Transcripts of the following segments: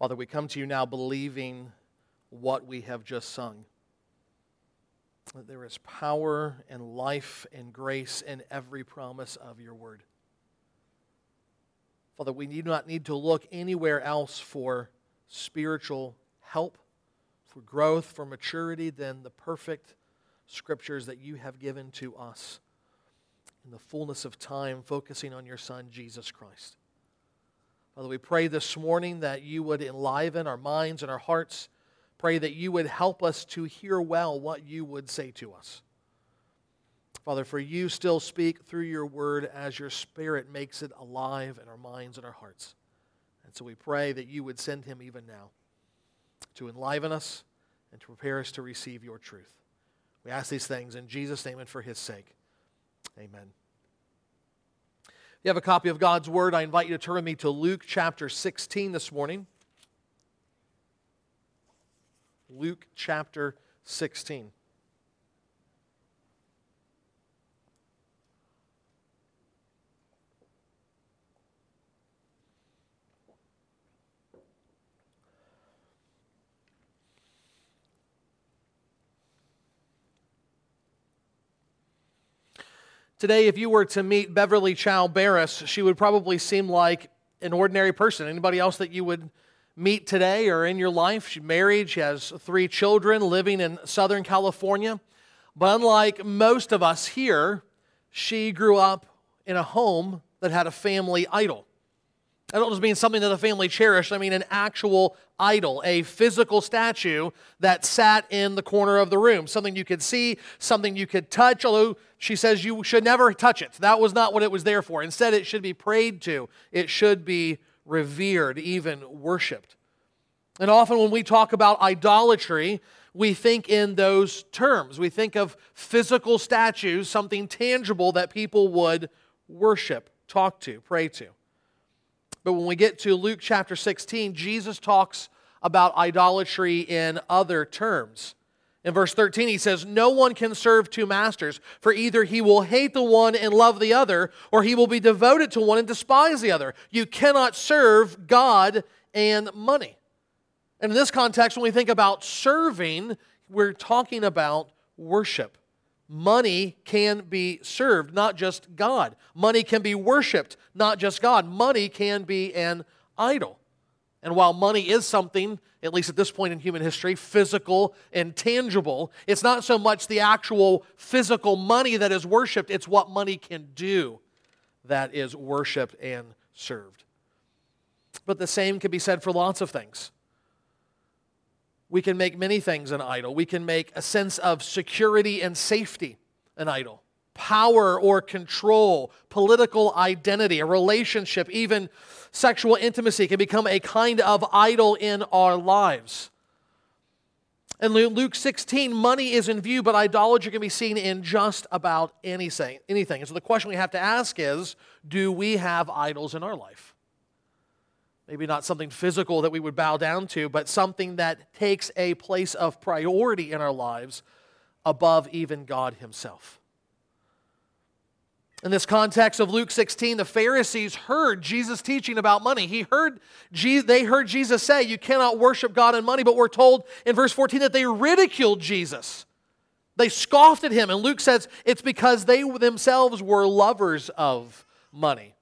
Father, we come to you now believing what we have just sung. That there is power and life and grace in every promise of your word. Father, we do not need to look anywhere else for spiritual help, for growth, for maturity than the perfect scriptures that you have given to us in the fullness of time, focusing on your Son, Jesus Christ. Father, we pray this morning that you would enliven our minds and our hearts. Pray that you would help us to hear well what you would say to us. Father, for you still speak through your word as your spirit makes it alive in our minds and our hearts. And so we pray that you would send him even now to enliven us and to prepare us to receive your truth. We ask these things in Jesus' name and for his sake. Amen. You have a copy of God's Word, I invite you to turn with me to Luke chapter 16 this morning. Luke chapter 16. Today, if you were to meet Beverly Chow Barris, she would probably seem like an ordinary person. Anybody else that you would meet today or in your life? She's married, she has three children living in Southern California. But unlike most of us here, she grew up in a home that had a family idol. I don't just mean something that the family cherished, I mean an actual idol, a physical statue that sat in the corner of the room, something you could see, something you could touch, although she says you should never touch it. That was not what it was there for. Instead, it should be prayed to, it should be revered, even worshiped. And often when we talk about idolatry, we think in those terms. We think of physical statues, something tangible that people would worship, talk to, pray to. But when we get to Luke chapter 16, Jesus talks about idolatry in other terms. In verse 13, he says, No one can serve two masters, for either he will hate the one and love the other, or he will be devoted to one and despise the other. You cannot serve God and money. And in this context, when we think about serving, we're talking about worship money can be served, not just God. Money can be worshiped, not just God. Money can be an idol. And while money is something, at least at this point in human history, physical and tangible, it's not so much the actual physical money that is worshiped, it's what money can do that is worshiped and served. But the same can be said for lots of things we can make many things an idol. We can make a sense of security and safety an idol. Power or control, political identity, a relationship, even sexual intimacy can become a kind of idol in our lives. In Luke 16, money is in view, but idolatry can be seen in just about anything. anything. And so the question we have to ask is do we have idols in our life? maybe not something physical that we would bow down to, but something that takes a place of priority in our lives above even God Himself. In this context of Luke 16, the Pharisees heard Jesus teaching about money. He heard, they heard Jesus say, You cannot worship God and money, but we're told in verse 14 that they ridiculed Jesus. They scoffed at him. And Luke says it's because they themselves were lovers of money.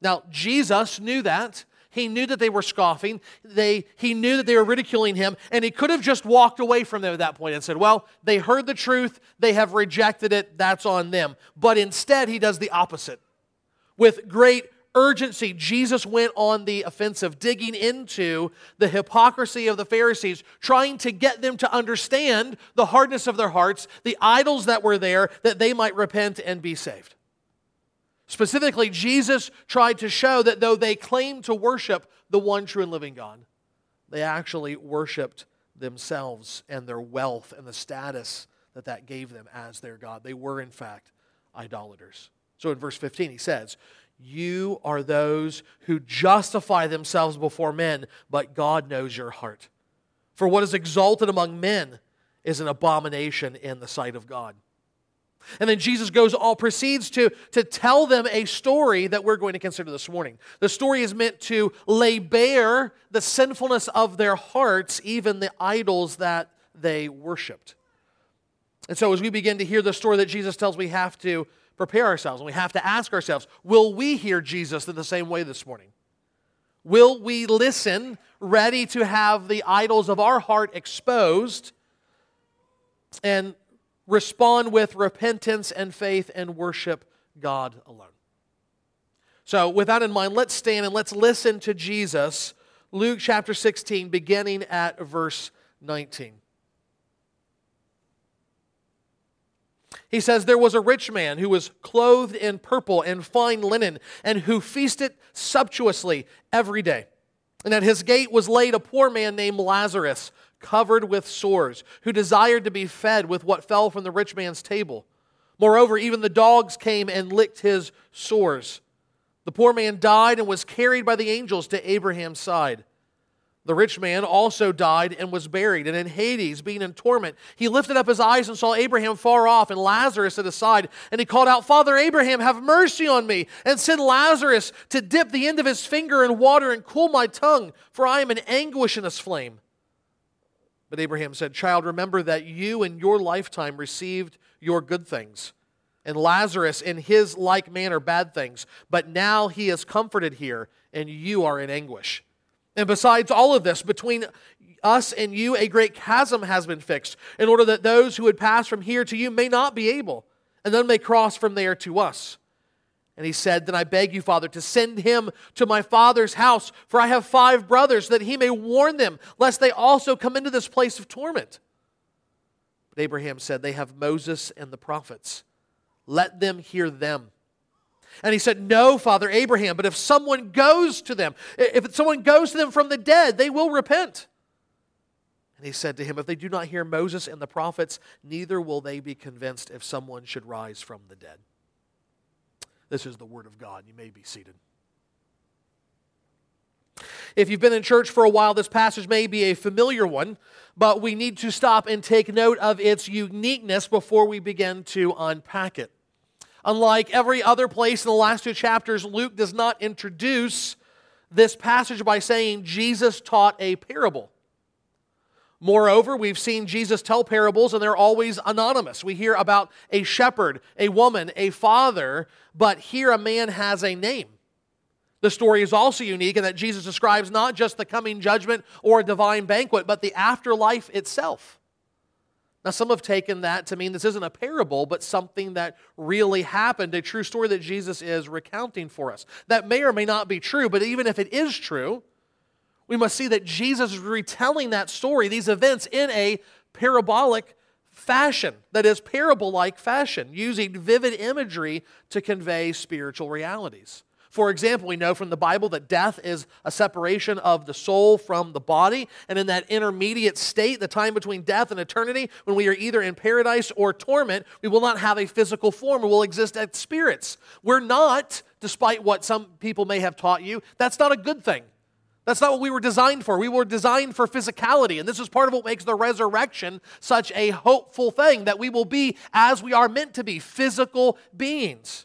Now, Jesus knew that. He knew that they were scoffing. They, he knew that they were ridiculing him, and he could have just walked away from them at that point and said, Well, they heard the truth, they have rejected it, that's on them. But instead, he does the opposite. With great urgency, Jesus went on the offensive, digging into the hypocrisy of the Pharisees, trying to get them to understand the hardness of their hearts, the idols that were there, that they might repent and be saved. Specifically, Jesus tried to show that though they claimed to worship the one true and living God, they actually worshiped themselves and their wealth and the status that that gave them as their God. They were, in fact, idolaters. So in verse 15, he says, You are those who justify themselves before men, but God knows your heart. For what is exalted among men is an abomination in the sight of God. And then Jesus goes all proceeds to, to tell them a story that we're going to consider this morning. The story is meant to lay bare the sinfulness of their hearts, even the idols that they worshiped. And so as we begin to hear the story that Jesus tells, we have to prepare ourselves and we have to ask ourselves, will we hear Jesus in the same way this morning? Will we listen, ready to have the idols of our heart exposed and respond with repentance and faith and worship God alone. So, with that in mind, let's stand and let's listen to Jesus, Luke chapter 16, beginning at verse 19. He says, There was a rich man who was clothed in purple and fine linen, and who feasted sumptuously every day. And at his gate was laid a poor man named Lazarus covered with sores, who desired to be fed with what fell from the rich man's table. Moreover, even the dogs came and licked his sores. The poor man died and was carried by the angels to Abraham's side. The rich man also died and was buried. And in Hades, being in torment, he lifted up his eyes and saw Abraham far off and Lazarus at his side. And he called out, Father Abraham, have mercy on me, and send Lazarus to dip the end of his finger in water and cool my tongue, for I am in anguish in this flame. But Abraham said, Child, remember that you in your lifetime received your good things, and Lazarus in his like manner bad things. But now he is comforted here, and you are in anguish. And besides all of this, between us and you, a great chasm has been fixed, in order that those who would pass from here to you may not be able, and then may cross from there to us. And he said, Then I beg you, Father, to send him to my father's house, for I have five brothers, that he may warn them, lest they also come into this place of torment. But Abraham said, They have Moses and the prophets. Let them hear them. And he said, No, Father Abraham, but if someone goes to them, if someone goes to them from the dead, they will repent. And he said to him, If they do not hear Moses and the prophets, neither will they be convinced if someone should rise from the dead. This is the Word of God. You may be seated. If you've been in church for a while, this passage may be a familiar one, but we need to stop and take note of its uniqueness before we begin to unpack it. Unlike every other place in the last two chapters, Luke does not introduce this passage by saying Jesus taught a parable. Moreover, we've seen Jesus tell parables, and they're always anonymous. We hear about a shepherd, a woman, a father, but here a man has a name. The story is also unique in that Jesus describes not just the coming judgment or a divine banquet, but the afterlife itself. Now, some have taken that to mean this isn't a parable, but something that really happened, a true story that Jesus is recounting for us. That may or may not be true, but even if it is true, we must see that Jesus is retelling that story, these events, in a parabolic fashion, that is, parable like fashion, using vivid imagery to convey spiritual realities. For example, we know from the Bible that death is a separation of the soul from the body. And in that intermediate state, the time between death and eternity, when we are either in paradise or torment, we will not have a physical form. We will exist as spirits. We're not, despite what some people may have taught you, that's not a good thing. That's not what we were designed for. We were designed for physicality. And this is part of what makes the resurrection such a hopeful thing that we will be as we are meant to be physical beings.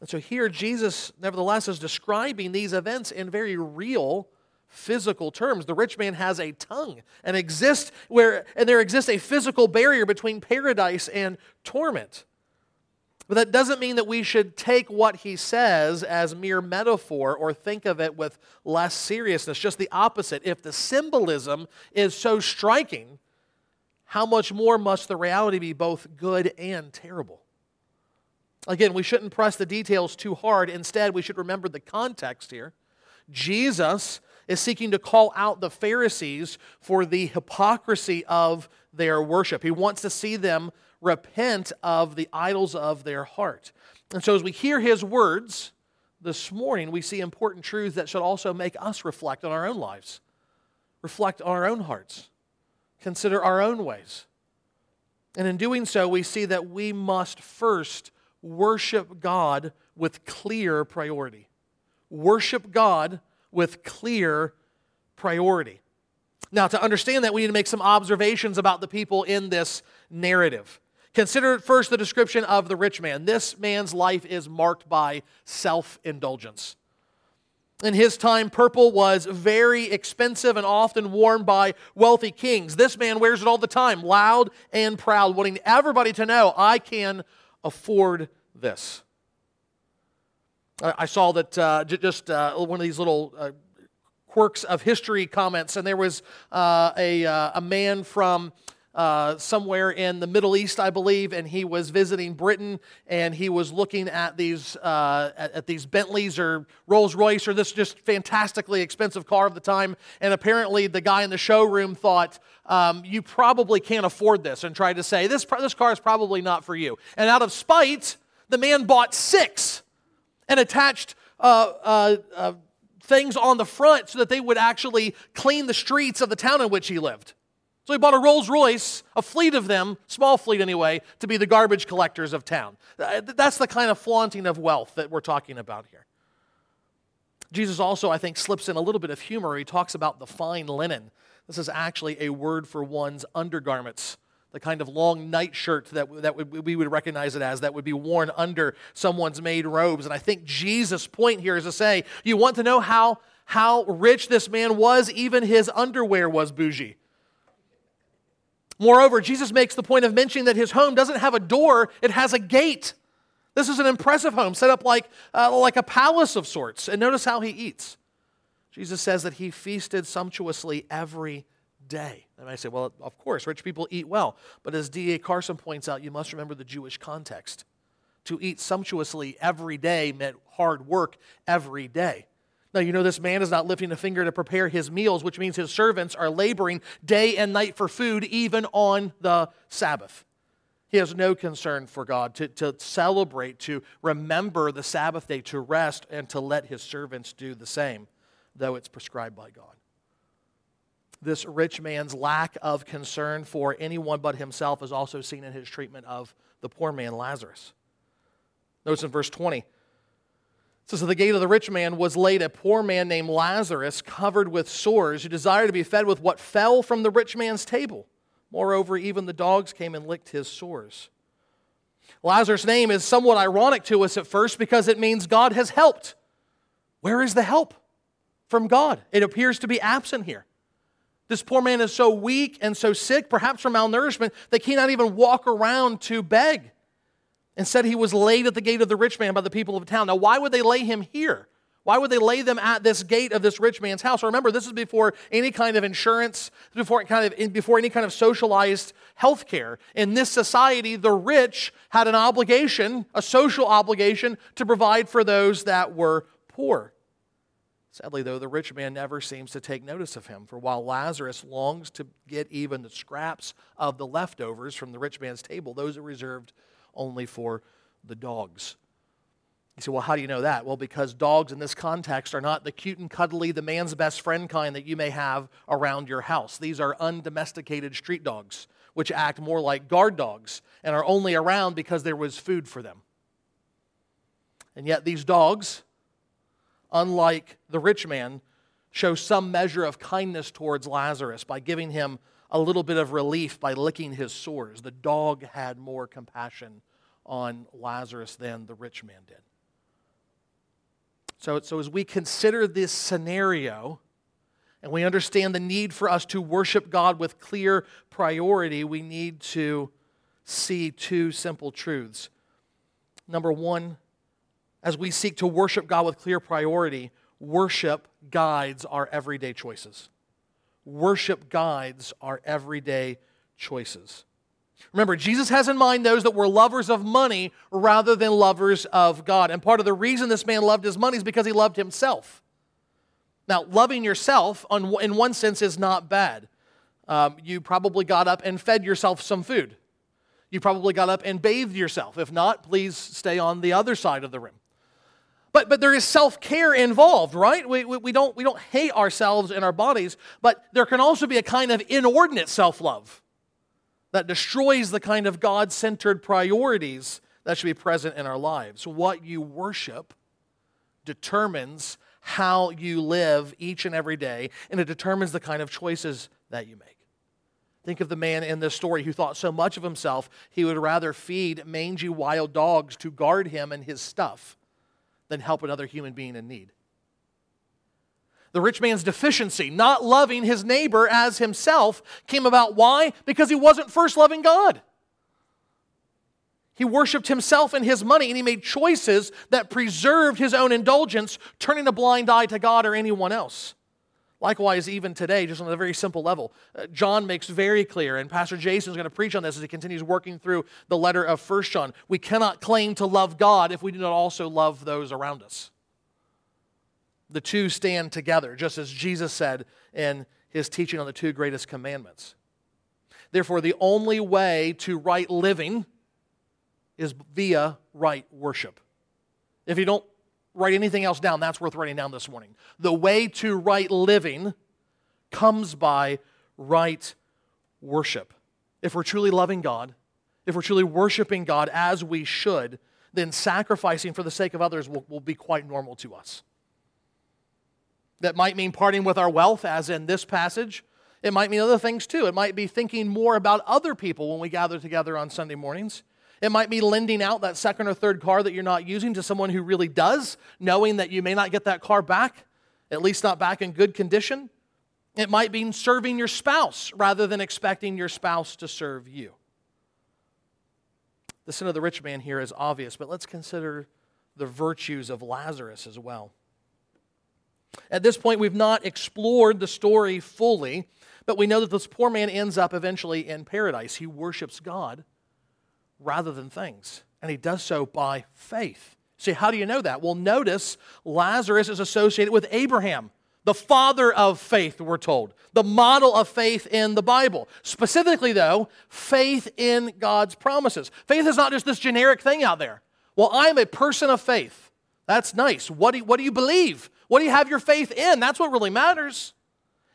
And so here, Jesus, nevertheless, is describing these events in very real physical terms. The rich man has a tongue and exists where and there exists a physical barrier between paradise and torment. But that doesn't mean that we should take what he says as mere metaphor or think of it with less seriousness. Just the opposite. If the symbolism is so striking, how much more must the reality be both good and terrible? Again, we shouldn't press the details too hard. Instead, we should remember the context here. Jesus is seeking to call out the Pharisees for the hypocrisy of their worship. He wants to see them repent of the idols of their heart. And so, as we hear his words this morning, we see important truths that should also make us reflect on our own lives, reflect on our own hearts, consider our own ways. And in doing so, we see that we must first worship God with clear priority. Worship God with clear priority. Now, to understand that, we need to make some observations about the people in this narrative. Consider first the description of the rich man. This man's life is marked by self indulgence. In his time, purple was very expensive and often worn by wealthy kings. This man wears it all the time, loud and proud, wanting everybody to know, I can afford this. I saw that uh, just uh, one of these little uh, quirks of history comments, and there was uh, a, uh, a man from uh, somewhere in the Middle East, I believe, and he was visiting Britain, and he was looking at these uh, at, at, these Bentleys or Rolls Royce or this just fantastically expensive car of the time. And apparently, the guy in the showroom thought, um, "You probably can't afford this," and tried to say, "This this car is probably not for you." And out of spite, the man bought six and attached. Uh, uh, uh things on the front so that they would actually clean the streets of the town in which he lived. So he bought a Rolls Royce, a fleet of them, small fleet anyway, to be the garbage collectors of town. Uh, that's the kind of flaunting of wealth that we're talking about here. Jesus also, I think, slips in a little bit of humor. He talks about the fine linen. This is actually a word for one's undergarments, the kind of long nightshirt that, that we would recognize it as, that would be worn under someone's made robes. And I think Jesus' point here is to say, you want to know how, how rich this man was? Even his underwear was bougie. Moreover, Jesus makes the point of mentioning that his home doesn't have a door, it has a gate. This is an impressive home, set up like, uh, like a palace of sorts. And notice how he eats. Jesus says that he feasted sumptuously every day. And I say, well, of course, rich people eat well. But as D.A. Carson points out, you must remember the Jewish context. To eat sumptuously every day meant hard work every day. Now, you know, this man is not lifting a finger to prepare his meals, which means his servants are laboring day and night for food, even on the Sabbath. He has no concern for God to, to celebrate, to remember the Sabbath day, to rest, and to let his servants do the same, though it's prescribed by God. This rich man's lack of concern for anyone but himself is also seen in his treatment of the poor man, Lazarus. Notice in verse 20 says, At the gate of the rich man was laid a poor man named Lazarus, covered with sores, who desired to be fed with what fell from the rich man's table. Moreover, even the dogs came and licked his sores. Lazarus' name is somewhat ironic to us at first because it means God has helped. Where is the help from God? It appears to be absent here. This poor man is so weak and so sick, perhaps from malnourishment, he cannot even walk around to beg. Instead, he was laid at the gate of the rich man by the people of the town. Now, why would they lay him here? Why would they lay them at this gate of this rich man's house? Remember, this is before any kind of insurance, before kind of before any kind of socialized health care. In this society, the rich had an obligation, a social obligation, to provide for those that were poor. Sadly, though, the rich man never seems to take notice of him. For while Lazarus longs to get even the scraps of the leftovers from the rich man's table, those are reserved only for the dogs. You say, well, how do you know that? Well, because dogs in this context are not the cute and cuddly, the man's best friend kind that you may have around your house. These are undomesticated street dogs, which act more like guard dogs and are only around because there was food for them. And yet, these dogs, unlike the rich man, show some measure of kindness towards Lazarus by giving him a little bit of relief by licking his sores. The dog had more compassion on Lazarus than the rich man did. So, so as we consider this scenario and we understand the need for us to worship God with clear priority, we need to see two simple truths. Number one, as we seek to worship God with clear priority, worship guides our everyday choices worship guides our everyday choices. Remember, Jesus has in mind those that were lovers of money rather than lovers of God. And part of the reason this man loved his money is because he loved himself. Now, loving yourself, in one sense, is not bad. Um, you probably got up and fed yourself some food. You probably got up and bathed yourself. If not, please stay on the other side of the room. But, but there is self care involved, right? We, we, we, don't, we don't hate ourselves and our bodies, but there can also be a kind of inordinate self love that destroys the kind of God centered priorities that should be present in our lives. What you worship determines how you live each and every day, and it determines the kind of choices that you make. Think of the man in this story who thought so much of himself he would rather feed mangy wild dogs to guard him and his stuff than help another human being in need. The rich man's deficiency, not loving his neighbor as himself, came about. Why? Because he wasn't first loving God. He worshiped himself and his money, and he made choices that preserved his own indulgence, turning a blind eye to God or anyone else. Likewise, even today, just on a very simple level, uh, John makes very clear, and Pastor Jason is going to preach on this as he continues working through the letter of First John. We cannot claim to love God if we do not also love those around us. The two stand together, just as Jesus said in his teaching on the two greatest commandments. Therefore, the only way to right living is via right worship. If you don't write anything else down, that's worth writing down this morning. The way to right living comes by right worship. If we're truly loving God, if we're truly worshiping God as we should, then sacrificing for the sake of others will, will be quite normal to us. That might mean parting with our wealth, as in this passage. It might mean other things too. It might be thinking more about other people when we gather together on Sunday mornings. It might be lending out that second or third car that you're not using to someone who really does, knowing that you may not get that car back, at least not back in good condition. It might be serving your spouse rather than expecting your spouse to serve you. The sin of the rich man here is obvious, but let's consider the virtues of Lazarus as well. At this point, we've not explored the story fully, but we know that this poor man ends up eventually in paradise. He worships God rather than things. And he does so by faith. See, how do you know that? Well, notice Lazarus is associated with Abraham, the father of faith, we're told, the model of faith in the Bible. Specifically, though, faith in God's promises. Faith is not just this generic thing out there. Well, I'm a person of faith. That's nice. What do, you, what do you believe? What do you have your faith in? That's what really matters.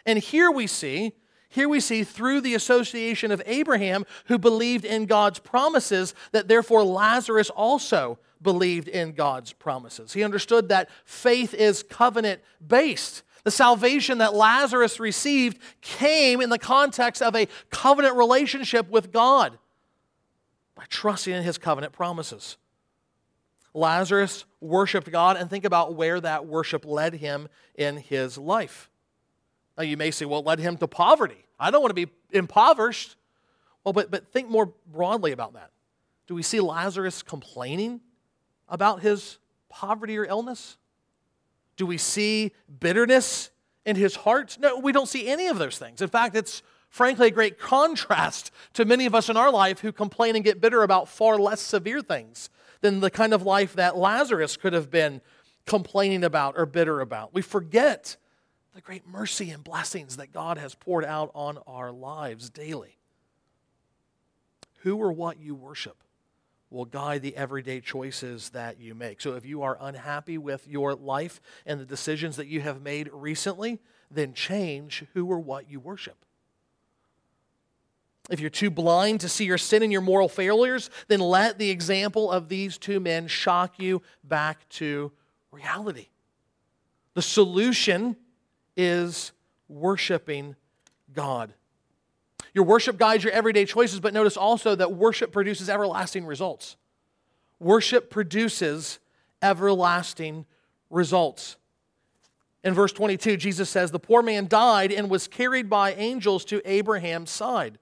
And here we see here we see through the association of Abraham, who believed in God's promises, that therefore Lazarus also believed in God's promises. He understood that faith is covenant based. The salvation that Lazarus received came in the context of a covenant relationship with God by trusting in his covenant promises. Lazarus worshiped God, and think about where that worship led him in his life. Now, you may say, well, it led him to poverty. I don't want to be impoverished. Well, but, but think more broadly about that. Do we see Lazarus complaining about his poverty or illness? Do we see bitterness in his heart? No, we don't see any of those things. In fact, it's frankly a great contrast to many of us in our life who complain and get bitter about far less severe things than the kind of life that Lazarus could have been complaining about or bitter about. We forget the great mercy and blessings that God has poured out on our lives daily. Who or what you worship will guide the everyday choices that you make. So if you are unhappy with your life and the decisions that you have made recently, then change who or what you worship. If you're too blind to see your sin and your moral failures, then let the example of these two men shock you back to reality. The solution is worshiping God. Your worship guides your everyday choices, but notice also that worship produces everlasting results. Worship produces everlasting results. In verse 22, Jesus says, The poor man died and was carried by angels to Abraham's side.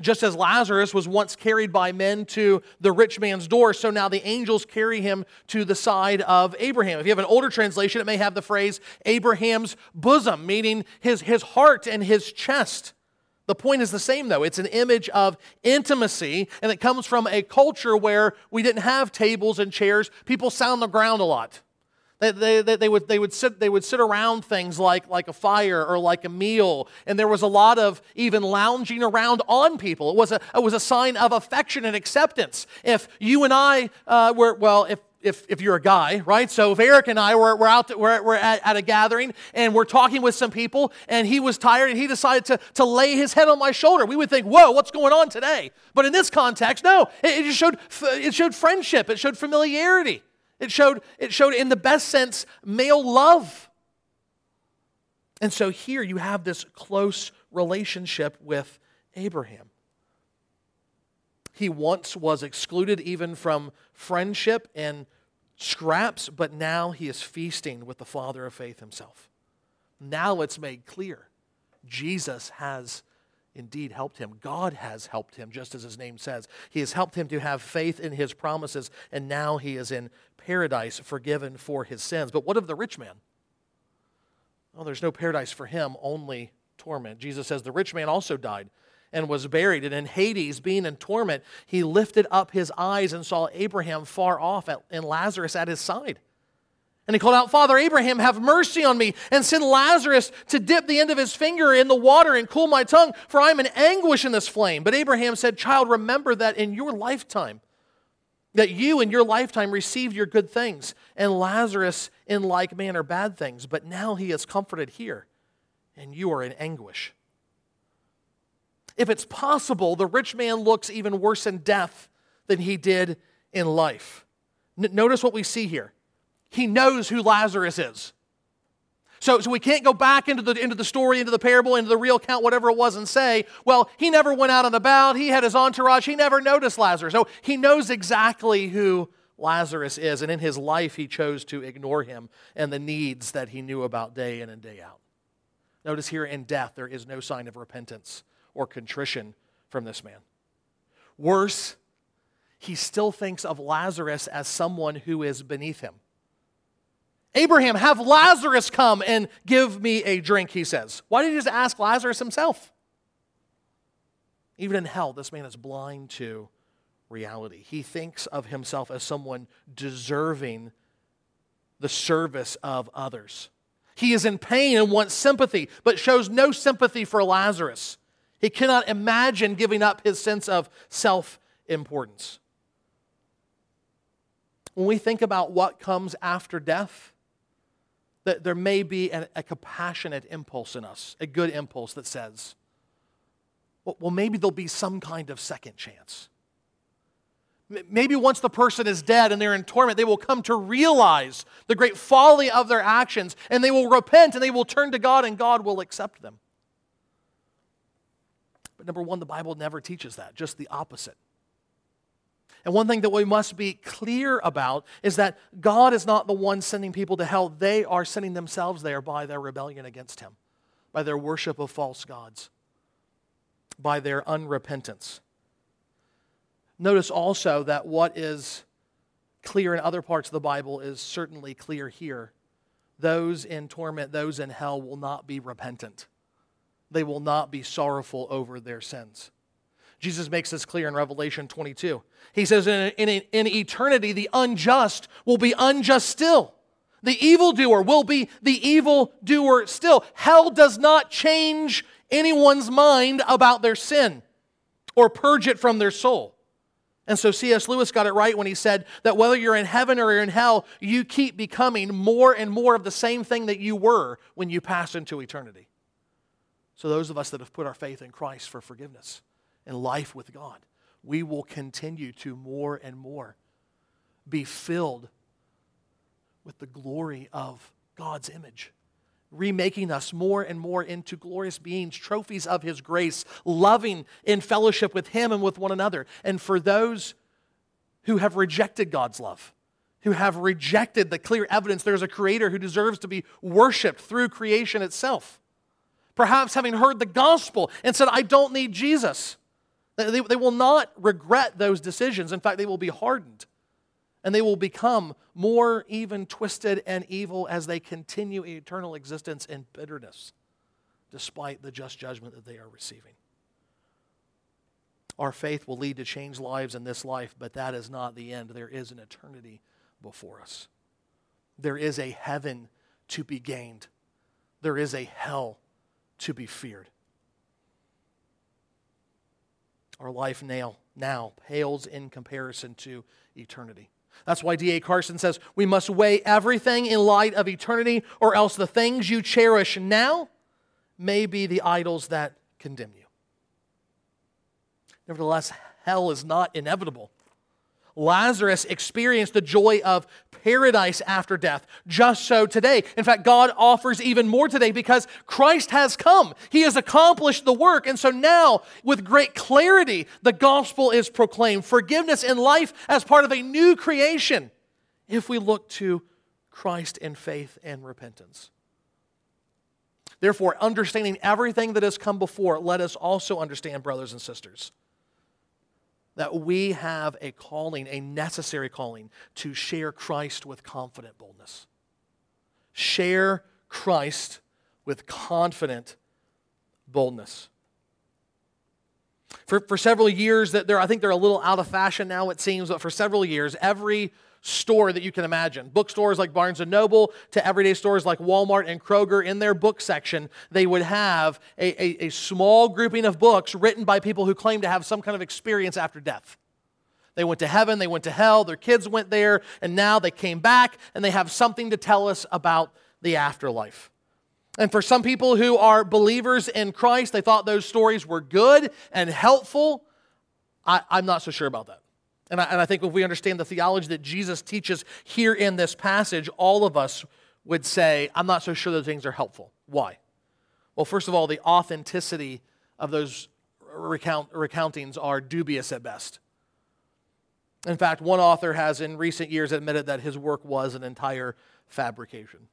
Just as Lazarus was once carried by men to the rich man's door, so now the angels carry him to the side of Abraham. If you have an older translation, it may have the phrase Abraham's bosom, meaning his, his heart and his chest. The point is the same, though. It's an image of intimacy, and it comes from a culture where we didn't have tables and chairs. People sat on the ground a lot. They, they, they, would, they, would sit, they would sit around things like, like a fire or like a meal, and there was a lot of even lounging around on people. It was a, it was a sign of affection and acceptance. If you and I uh, were, well, if, if, if you're a guy, right? So if Eric and I were, were out, to, we're, we're at, at, a gathering and we're talking with some people and he was tired and he decided to, to lay his head on my shoulder, we would think, whoa, what's going on today? But in this context, no, it, it just showed, it showed friendship, it showed familiarity. It showed, it showed in the best sense, male love. And so here you have this close relationship with Abraham. He once was excluded even from friendship and scraps, but now he is feasting with the Father of faith himself. Now it's made clear Jesus has indeed helped him. God has helped him, just as his name says. He has helped him to have faith in his promises, and now he is in paradise, forgiven for his sins. But what of the rich man? Well, there's no paradise for him, only torment. Jesus says the rich man also died and was buried. And in Hades, being in torment, he lifted up his eyes and saw Abraham far off and Lazarus at his side. And he called out, Father Abraham, have mercy on me, and send Lazarus to dip the end of his finger in the water and cool my tongue, for I am in anguish in this flame. But Abraham said, Child, remember that in your lifetime, that you in your lifetime received your good things, and Lazarus in like manner bad things. But now he is comforted here, and you are in anguish. If it's possible, the rich man looks even worse in death than he did in life. N- notice what we see here. He knows who Lazarus is. So, so we can't go back into the, into the story, into the parable, into the real account, whatever it was, and say, well, he never went out and about. He had his entourage. He never noticed Lazarus. So he knows exactly who Lazarus is. And in his life, he chose to ignore him and the needs that he knew about day in and day out. Notice here in death, there is no sign of repentance or contrition from this man. Worse, he still thinks of Lazarus as someone who is beneath him. Abraham, have Lazarus come and give me a drink, he says. Why did he just ask Lazarus himself? Even in hell, this man is blind to reality. He thinks of himself as someone deserving the service of others. He is in pain and wants sympathy, but shows no sympathy for Lazarus. He cannot imagine giving up his sense of self importance. When we think about what comes after death, that there may be a, a compassionate impulse in us, a good impulse that says, well, well, maybe there'll be some kind of second chance. Maybe once the person is dead and they're in torment, they will come to realize the great folly of their actions and they will repent and they will turn to God and God will accept them. But number one, the Bible never teaches that, just the opposite. And one thing that we must be clear about is that God is not the one sending people to hell. They are sending themselves there by their rebellion against Him, by their worship of false gods, by their unrepentance. Notice also that what is clear in other parts of the Bible is certainly clear here. Those in torment, those in hell will not be repentant. They will not be sorrowful over their sins. Jesus makes this clear in Revelation 22. He says, in, in, in eternity, the unjust will be unjust still. The evildoer will be the evildoer still. Hell does not change anyone's mind about their sin or purge it from their soul. And so C.S. Lewis got it right when he said that whether you're in heaven or you're in hell, you keep becoming more and more of the same thing that you were when you pass into eternity. So, those of us that have put our faith in Christ for forgiveness, and life with God. We will continue to more and more be filled with the glory of God's image, remaking us more and more into glorious beings, trophies of His grace, loving in fellowship with Him and with one another. And for those who have rejected God's love, who have rejected the clear evidence there's a Creator who deserves to be worshiped through creation itself, perhaps having heard the gospel and said, I don't need Jesus. They, they will not regret those decisions. In fact, they will be hardened. And they will become more even twisted and evil as they continue eternal existence in bitterness, despite the just judgment that they are receiving. Our faith will lead to changed lives in this life, but that is not the end. There is an eternity before us. There is a heaven to be gained, there is a hell to be feared. Our life now, now pales in comparison to eternity. That's why D.A. Carson says we must weigh everything in light of eternity, or else the things you cherish now may be the idols that condemn you. Nevertheless, hell is not inevitable. Lazarus experienced the joy of paradise after death. Just so today. In fact, God offers even more today because Christ has come. He has accomplished the work. And so now, with great clarity, the gospel is proclaimed forgiveness in life as part of a new creation if we look to Christ in faith and repentance. Therefore, understanding everything that has come before, let us also understand, brothers and sisters, that we have a calling, a necessary calling, to share Christ with confident boldness. Share Christ with confident boldness. For, for several years, that they're, I think they're a little out of fashion now, it seems, but for several years, every store that you can imagine. Bookstores like Barnes and Noble to everyday stores like Walmart and Kroger, in their book section, they would have a, a, a small grouping of books written by people who claim to have some kind of experience after death. They went to heaven, they went to hell, their kids went there, and now they came back and they have something to tell us about the afterlife. And for some people who are believers in Christ, they thought those stories were good and helpful. I, am not so sure about that. And I, and I think if we understand the theology that Jesus teaches here in this passage, all of us would say, I'm not so sure those things are helpful. Why? Well, first of all, the authenticity of those recount, recountings are dubious at best. In fact, one author has in recent years admitted that his work was an entire fabrication.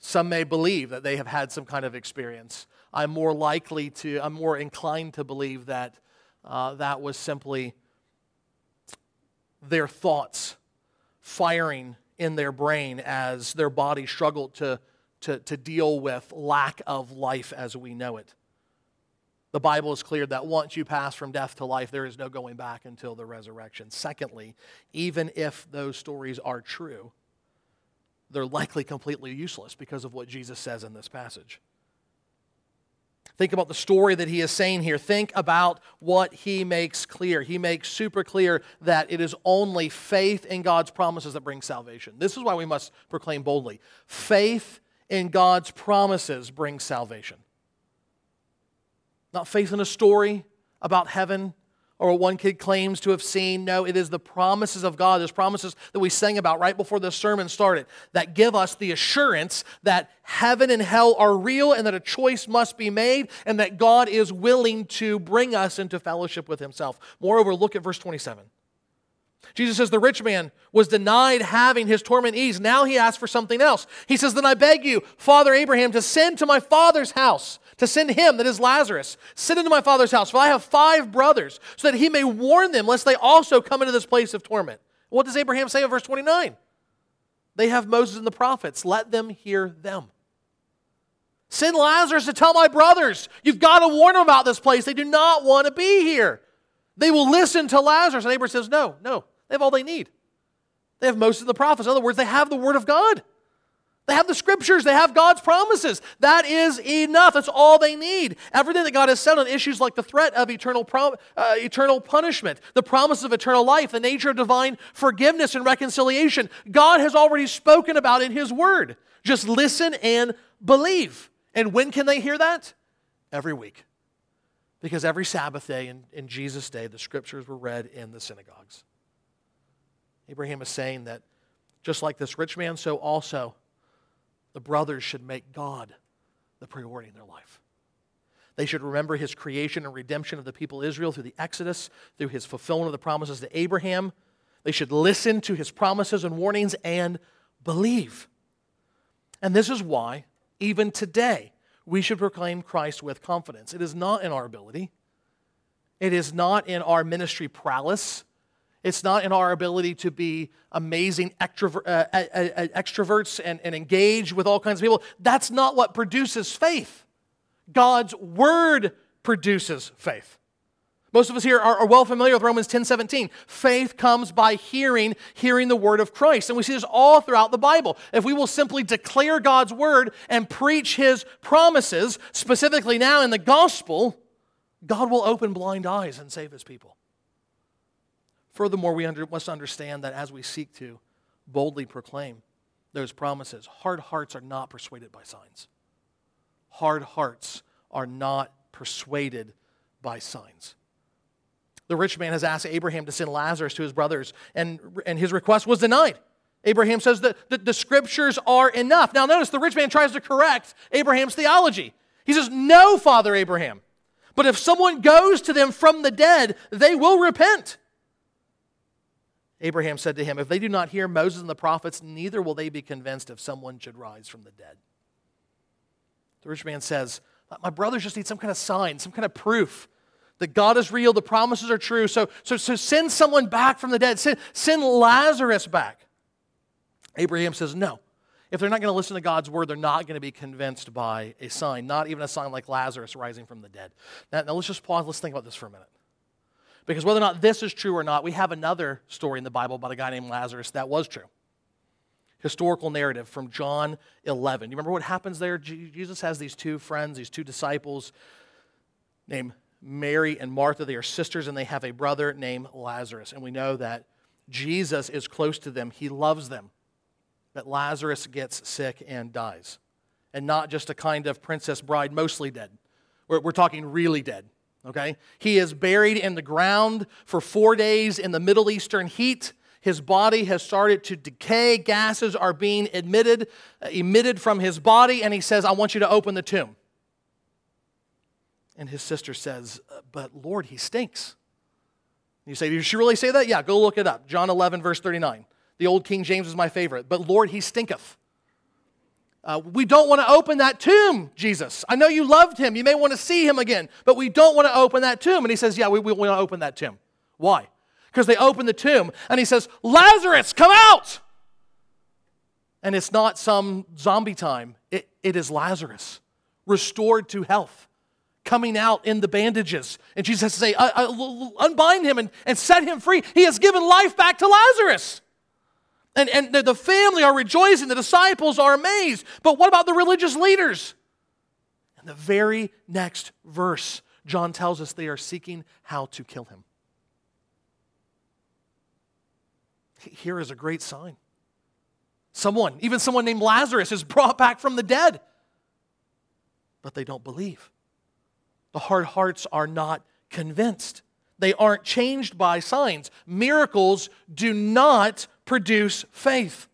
Some may believe that they have had some kind of experience. I'm more likely to, I'm more inclined to believe that uh, that was simply their thoughts firing in their brain as their body struggled to, to, to deal with lack of life as we know it. The Bible is clear that once you pass from death to life, there is no going back until the resurrection. Secondly, even if those stories are true, they're likely completely useless because of what Jesus says in this passage. Think about the story that he is saying here. Think about what he makes clear. He makes super clear that it is only faith in God's promises that brings salvation. This is why we must proclaim boldly faith in God's promises brings salvation. Not faith in a story about heaven, or one kid claims to have seen. No, it is the promises of God, those promises that we sang about right before the sermon started, that give us the assurance that heaven and hell are real and that a choice must be made and that God is willing to bring us into fellowship with Himself. Moreover, look at verse 27. Jesus says the rich man was denied having his torment eased. Now he asks for something else. He says, Then I beg you, Father Abraham, to send to my father's house to send him, that is Lazarus, send into my father's house, for I have five brothers, so that he may warn them, lest they also come into this place of torment. What does Abraham say in verse 29? They have Moses and the prophets. Let them hear them. Send Lazarus to tell my brothers. You've got to warn them about this place. They do not want to be here. They will listen to Lazarus. And Abraham says, No, no. They have all they need. They have Moses and the prophets. In other words, they have the word of God. They have the scriptures, they have God's promises. That is enough. That's all they need. Everything that God has said on issues like the threat of eternal, uh, eternal punishment, the promise of eternal life, the nature of divine forgiveness and reconciliation, God has already spoken about in His Word. Just listen and believe. And when can they hear that? Every week. Because every Sabbath day in, in Jesus' day, the scriptures were read in the synagogues. Abraham is saying that just like this rich man, so also the brothers should make God the priority in their life. They should remember his creation and redemption of the people Israel through the Exodus, through his fulfillment of the promises to Abraham. They should listen to his promises and warnings and believe. And this is why, even today, we should proclaim Christ with confidence. It is not in our ability, it is not in our ministry prowess. It's not in our ability to be amazing uh, uh, uh, extroverts and, and engage with all kinds of people. That's not what produces faith. God's word produces faith. Most of us here are, are, well familiar with Romans 10 17. Faith comes by hearing, hearing the word of Christ. And we see this all throughout the Bible. If we will simply declare God's word and preach his promises, specifically now in the gospel, God will open blind eyes and save his people. Furthermore, we under, must understand that as we seek to boldly proclaim those promises, hard hearts are not persuaded by signs. Hard hearts are not persuaded by signs. The rich man has asked Abraham to send Lazarus to his brothers, and, and his request was denied. Abraham says that the, the scriptures are enough. Now, notice the rich man tries to correct Abraham's theology. He says, No, Father Abraham. But if someone goes to them from the dead, they will repent. Abraham said to him, If they do not hear Moses and the prophets, neither will they be convinced if someone should rise from the dead. The rich man says, My brothers just need some kind of sign, some kind of proof that God is real, the promises are true. So, so, so send someone back from the dead, send, send Lazarus back. Abraham says, No. If they're not going to listen to God's word, they're not going to be convinced by a sign, not even a sign like Lazarus rising from the dead. Now, now let's just pause. Let's think about this for a minute. Because whether or not this is true or not, we have another story in the Bible about a guy named Lazarus that was true. Historical narrative from John 11. You remember what happens there? Jesus has these two friends, these two disciples named Mary and Martha. They are sisters and they have a brother named Lazarus. And we know that Jesus is close to them, he loves them that Lazarus gets sick and dies. And not just a kind of princess bride, mostly dead. We're, we're talking really dead, okay? He is buried in the ground for four days in the Middle Eastern heat. His body has started to decay. Gases are being emitted, uh, emitted from his body, and he says, I want you to open the tomb. And his sister says, uh, But Lord, he stinks. You say, Did she really say that? Yeah, go look it up. John 11, verse 39. The old King James is my favorite. But Lord, he stinketh. Uh, we don't want to open that tomb, Jesus. I know you loved him. You may want to see him again, but we don't want to open that tomb. And he says, Yeah, we, we want to open that tomb. Why? Because they open the tomb and he says, Lazarus, come out. And it's not some zombie time, it, it is Lazarus, restored to health, coming out in the bandages. And Jesus has to say, uh, uh, Unbind him and, and set him free. He has given life back to Lazarus. And, and the, the family are rejoicing, the disciples are amazed. But what about the religious leaders? In the very next verse, John tells us they are seeking how to kill him. Here is a great sign. Someone, even someone named Lazarus, is brought back from the dead. But they don't believe. The hard hearts are not convinced. They aren't changed by signs. Miracles do not produce faith.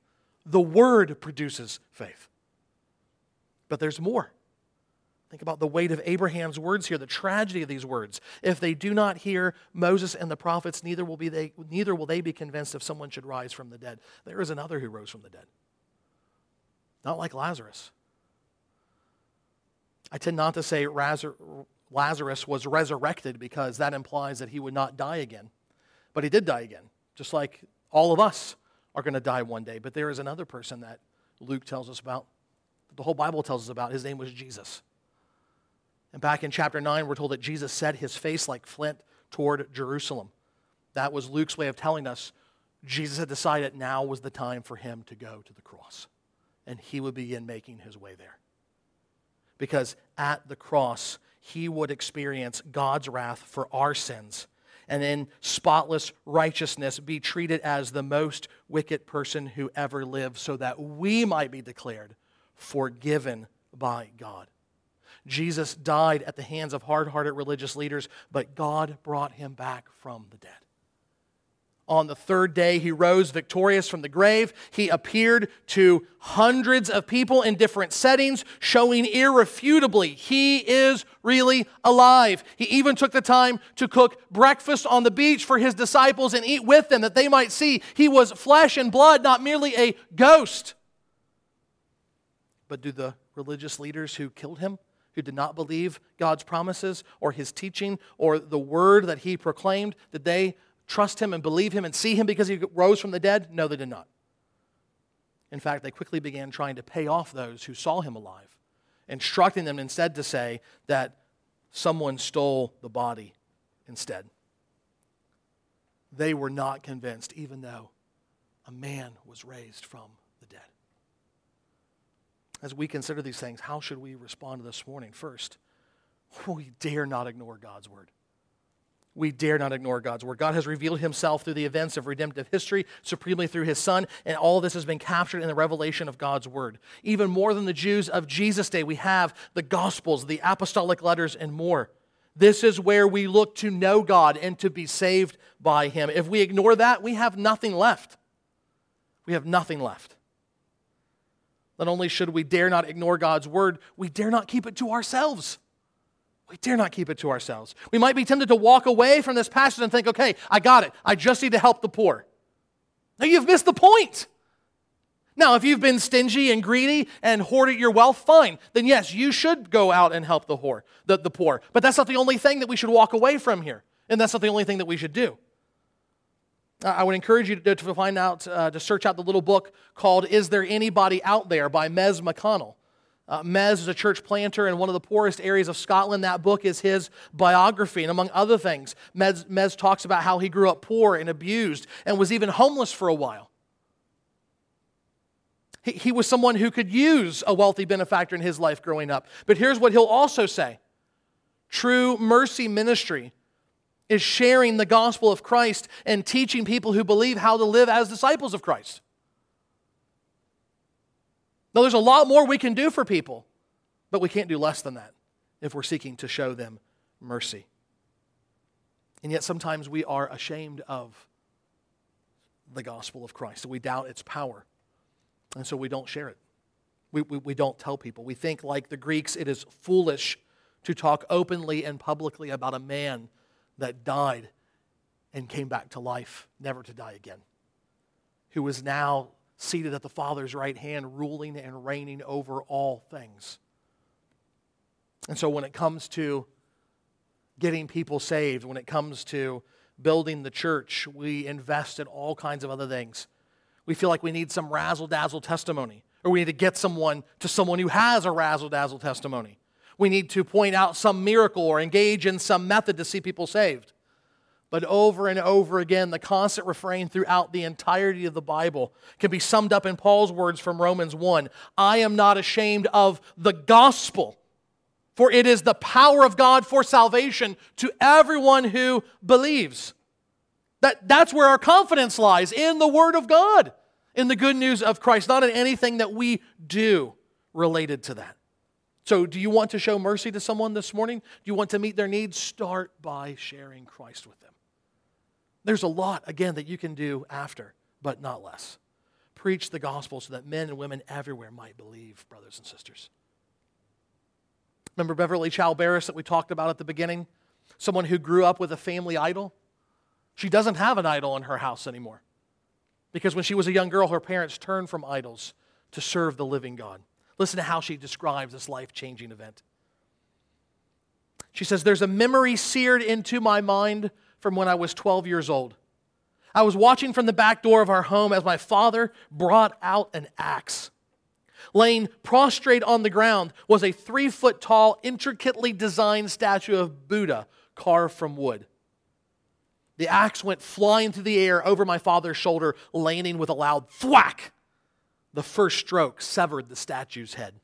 The Word produces faith. But there's more. Think about the weight of Abraham's words here, the tragedy of these words. If they do not hear Moses and the prophets, neither will, be they, neither will they be convinced if someone should rise from the dead. There is another who rose from the dead. Not like Lazarus. I tend not to say Lazarus was resurrected because that implies that he would not die again. But he did die again, just like all of us are going to die one day. But there is another person that Luke tells us about, the whole Bible tells us about. His name was Jesus. And back in chapter 9, we're told that Jesus set his face like flint toward Jerusalem. That was Luke's way of telling us Jesus had decided now was the time for him to go to the cross. And he would begin making his way there. Because at the cross, he would experience God's wrath for our sins and in spotless righteousness be treated as the most wicked person who ever lived, so that we might be declared forgiven by God. Jesus died at the hands of hard hearted religious leaders, but God brought him back from the dead. On the third day, he rose victorious from the grave. He appeared to hundreds of people in different settings, showing irrefutably he is really alive. He even took the time to cook breakfast on the beach for his disciples and eat with them that they might see he was flesh and blood, not merely a ghost. But do the religious leaders who killed him, who did not believe God's promises or his teaching or the word that he proclaimed, did they trust him and believe him and see him because he rose from the dead? No, they did not. In fact, they quickly began trying to pay off those who saw him alive, instructing them instead to say that someone stole the body instead. They were not convinced, even though a man was raised from the dead. As we consider these things, how should we respond this morning? First, we dare not ignore God's word we dare not ignore God's word. God has revealed himself through the events of redemptive history, supremely through his son, and all this has been captured in the revelation of God's word. Even more than the Jews of Jesus' day, we have the gospels, the apostolic letters, and more. This is where we look to know God and to be saved by Him. If we ignore that, we have nothing left. We have nothing left. Not only should we dare not ignore God's word, we dare not keep it to ourselves. We dare not keep it to ourselves. We might be tempted to walk away from this passage and think, okay, I got it. I just need to help the poor. Now you've missed the point. Now, if you've been stingy and greedy and hoarded your wealth, fine. Then yes, you should go out and help the, whore, the, the poor. But that's not the only thing that we should walk away from here. And that's not the only thing that we should do. I would encourage you to, to find out, uh, to search out the little book called Is There Anybody Out There by Mez McConnell. Uh, Mez is a church planter in one of the poorest areas of Scotland. That book is his biography. And among other things, Mez, Mez talks about how he grew up poor and abused and was even homeless for a while. He, he was someone who could use a wealthy benefactor in his life growing up. But here's what he'll also say true mercy ministry is sharing the gospel of Christ and teaching people who believe how to live as disciples of Christ. Now, there's a lot more we can do for people, but we can't do less than that if we're seeking to show them mercy. And yet, sometimes we are ashamed of the gospel of Christ. We doubt its power. And so we don't share it. We, we, we, don't tell people. We think, like the Greeks, it is foolish to talk openly and publicly about a man that died and came back to life, never to die again, who is now seated at the Father's right hand, ruling and reigning over all things. And so when it comes to getting people saved, when it comes to building the church, we invest in all kinds of other things. We feel like we need some razzle dazzle testimony, or we need to get someone to someone who has a razzle dazzle testimony. We need to point out some miracle or engage in some method to see people saved. But over and over again, the constant refrain throughout the entirety of the Bible can be summed up in Paul's words from Romans 1 I am not ashamed of the gospel, for it is the power of God for salvation to everyone who believes. That, that's where our confidence lies in the Word of God, in the good news of Christ, not in anything that we do related to that. So, do you want to show mercy to someone this morning? Do you want to meet their needs? Start by sharing Christ with them. There's a lot, again, that you can do after, but not less. Preach the gospel so that men and women everywhere might believe, brothers and sisters. Remember Beverly Chao Berrios that we talked about at the beginning? Someone who grew up with a family idol? She doesn't have an idol in her house anymore. Because when she was a young girl, her parents turned from idols to serve the living God. Listen to how she describes this life changing event. She says, There's a memory seared into my mind from when I was 12 years old. I was watching from the back door of our home as my father brought out an axe. Laying prostrate on the ground was a three foot tall, intricately designed statue of Buddha carved from wood. The axe went flying through the air over my father's shoulder, landing with a loud thwack. The first stroke severed the statue's head.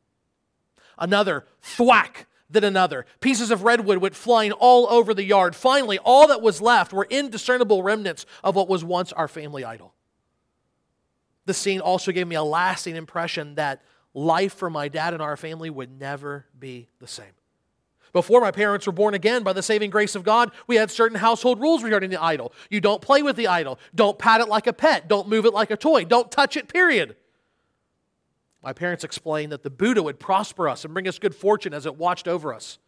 Another thwack than another. Pieces of redwood went flying all over the yard. Finally, all that was left were indiscernible remnants of what was once our family idol. The scene also gave me a lasting impression that life for my dad and our family would never be the same. Before my parents were born again by the saving grace of God, we had certain household rules regarding the idol. You don't play with the idol. Don't pat it like a pet. Don't move it like a toy. Don't touch it, period. My parents explained that the Buddha would prosper us and bring us good fortune as it watched over us.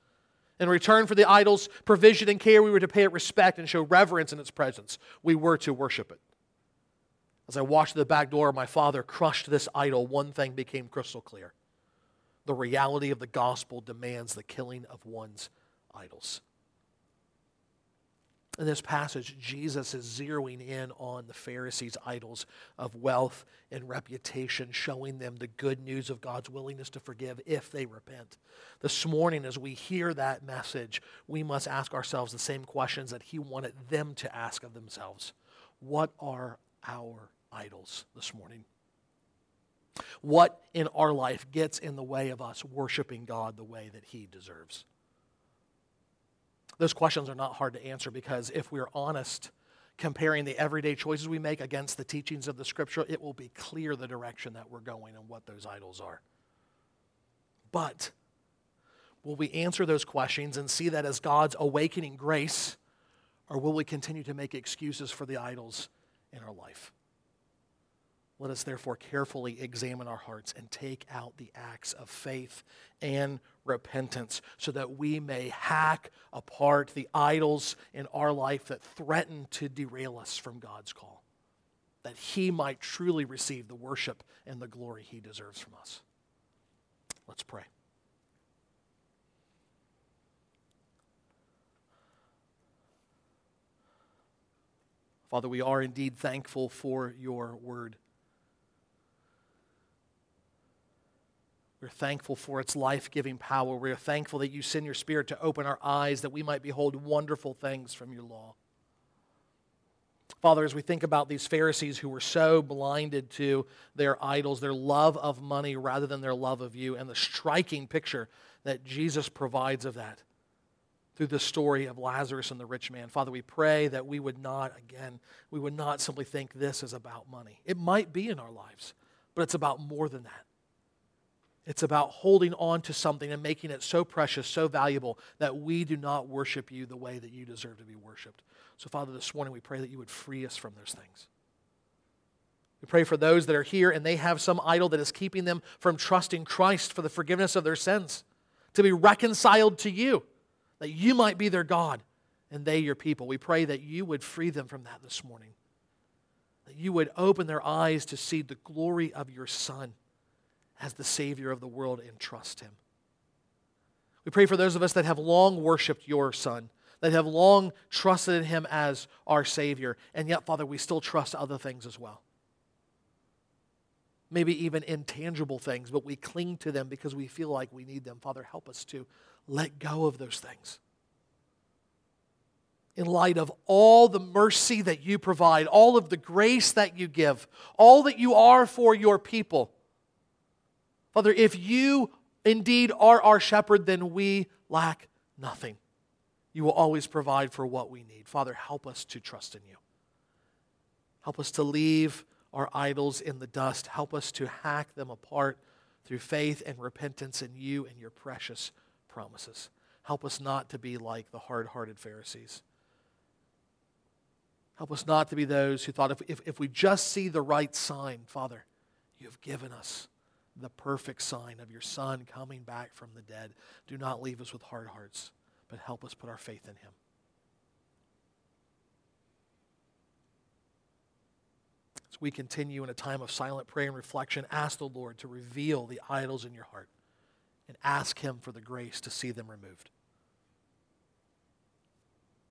In return for the idol's provision and care, we were to pay it respect and show reverence in its presence. We were to worship it. As I watched the back door, my father crushed this idol. One thing became crystal clear the reality of the gospel demands the killing of one's idols. In this passage, Jesus is zeroing in on the Pharisees' idols of wealth and reputation, showing them the good news of God's willingness to forgive if they repent. This morning, as we hear that message, we must ask ourselves the same questions that He wanted them to ask of themselves What are our idols this morning? What in our life gets in the way of us worshiping God the way that He deserves? Those questions are not hard to answer because if we're honest, comparing the everyday choices we make against the teachings of the scripture, it will be clear the direction that we're going and what those idols are. But Will we answer those questions and see that as God's awakening grace, or will we continue to make excuses for the idols in our life? Let us therefore carefully examine our hearts and take out the acts of faith and repentance so that we may hack apart the idols in our life that threaten to derail us from God's call, that He might truly receive the worship and the glory He deserves from us. Let's pray. Father, we are indeed thankful for your word. We're thankful for its life giving power. We're thankful that you send your Spirit to open our eyes that we might behold wonderful things from your law. Father, as we think about these Pharisees who were so blinded to their idols, their love of money rather than their love of you, and the striking picture that Jesus provides of that through the story of Lazarus and the rich man. Father, we pray that we would not, again, we would not simply think this is about money. It might be in our lives, but it's about more than that. It's about holding on to something and making it so precious, so valuable that we do not worship you the way that you deserve to be worshiped. So, Father, this morning we pray that you would free us from those things. We pray for those that are here and they have some idol that is keeping them from trusting Christ for the forgiveness of their sins, to be reconciled to you, that you might be their God and they your people. We pray that you would free them from that this morning, that you would open their eyes to see the glory of your Son as the Savior of the world and trust Him. We pray for those of us that have long worshiped your Son, that have long trusted in Him as our Savior, and yet, Father, we still trust other things as well. Maybe even intangible things, but we cling to them because we feel like we need them. Father, help us to let go of those things. In light of all the mercy that you provide, all of the grace that you give, all that you are for your people, Father, if you indeed are our shepherd, then we lack nothing. You will always provide for what we need. Father, help us to trust in you. Help us to leave our idols in the dust. Help us to hack them apart through faith and repentance in you and your precious promises. Help us not to be like the hard hearted Pharisees. Help us not to be those who thought if, if, if we just see the right sign, Father, you have given us the perfect sign of your Son coming back from the dead. Do not leave us with hard hearts, but help us put our faith in him. As we continue in a time of silent prayer and reflection, ask the Lord to reveal the idols in your heart and ask him for the grace to see them removed.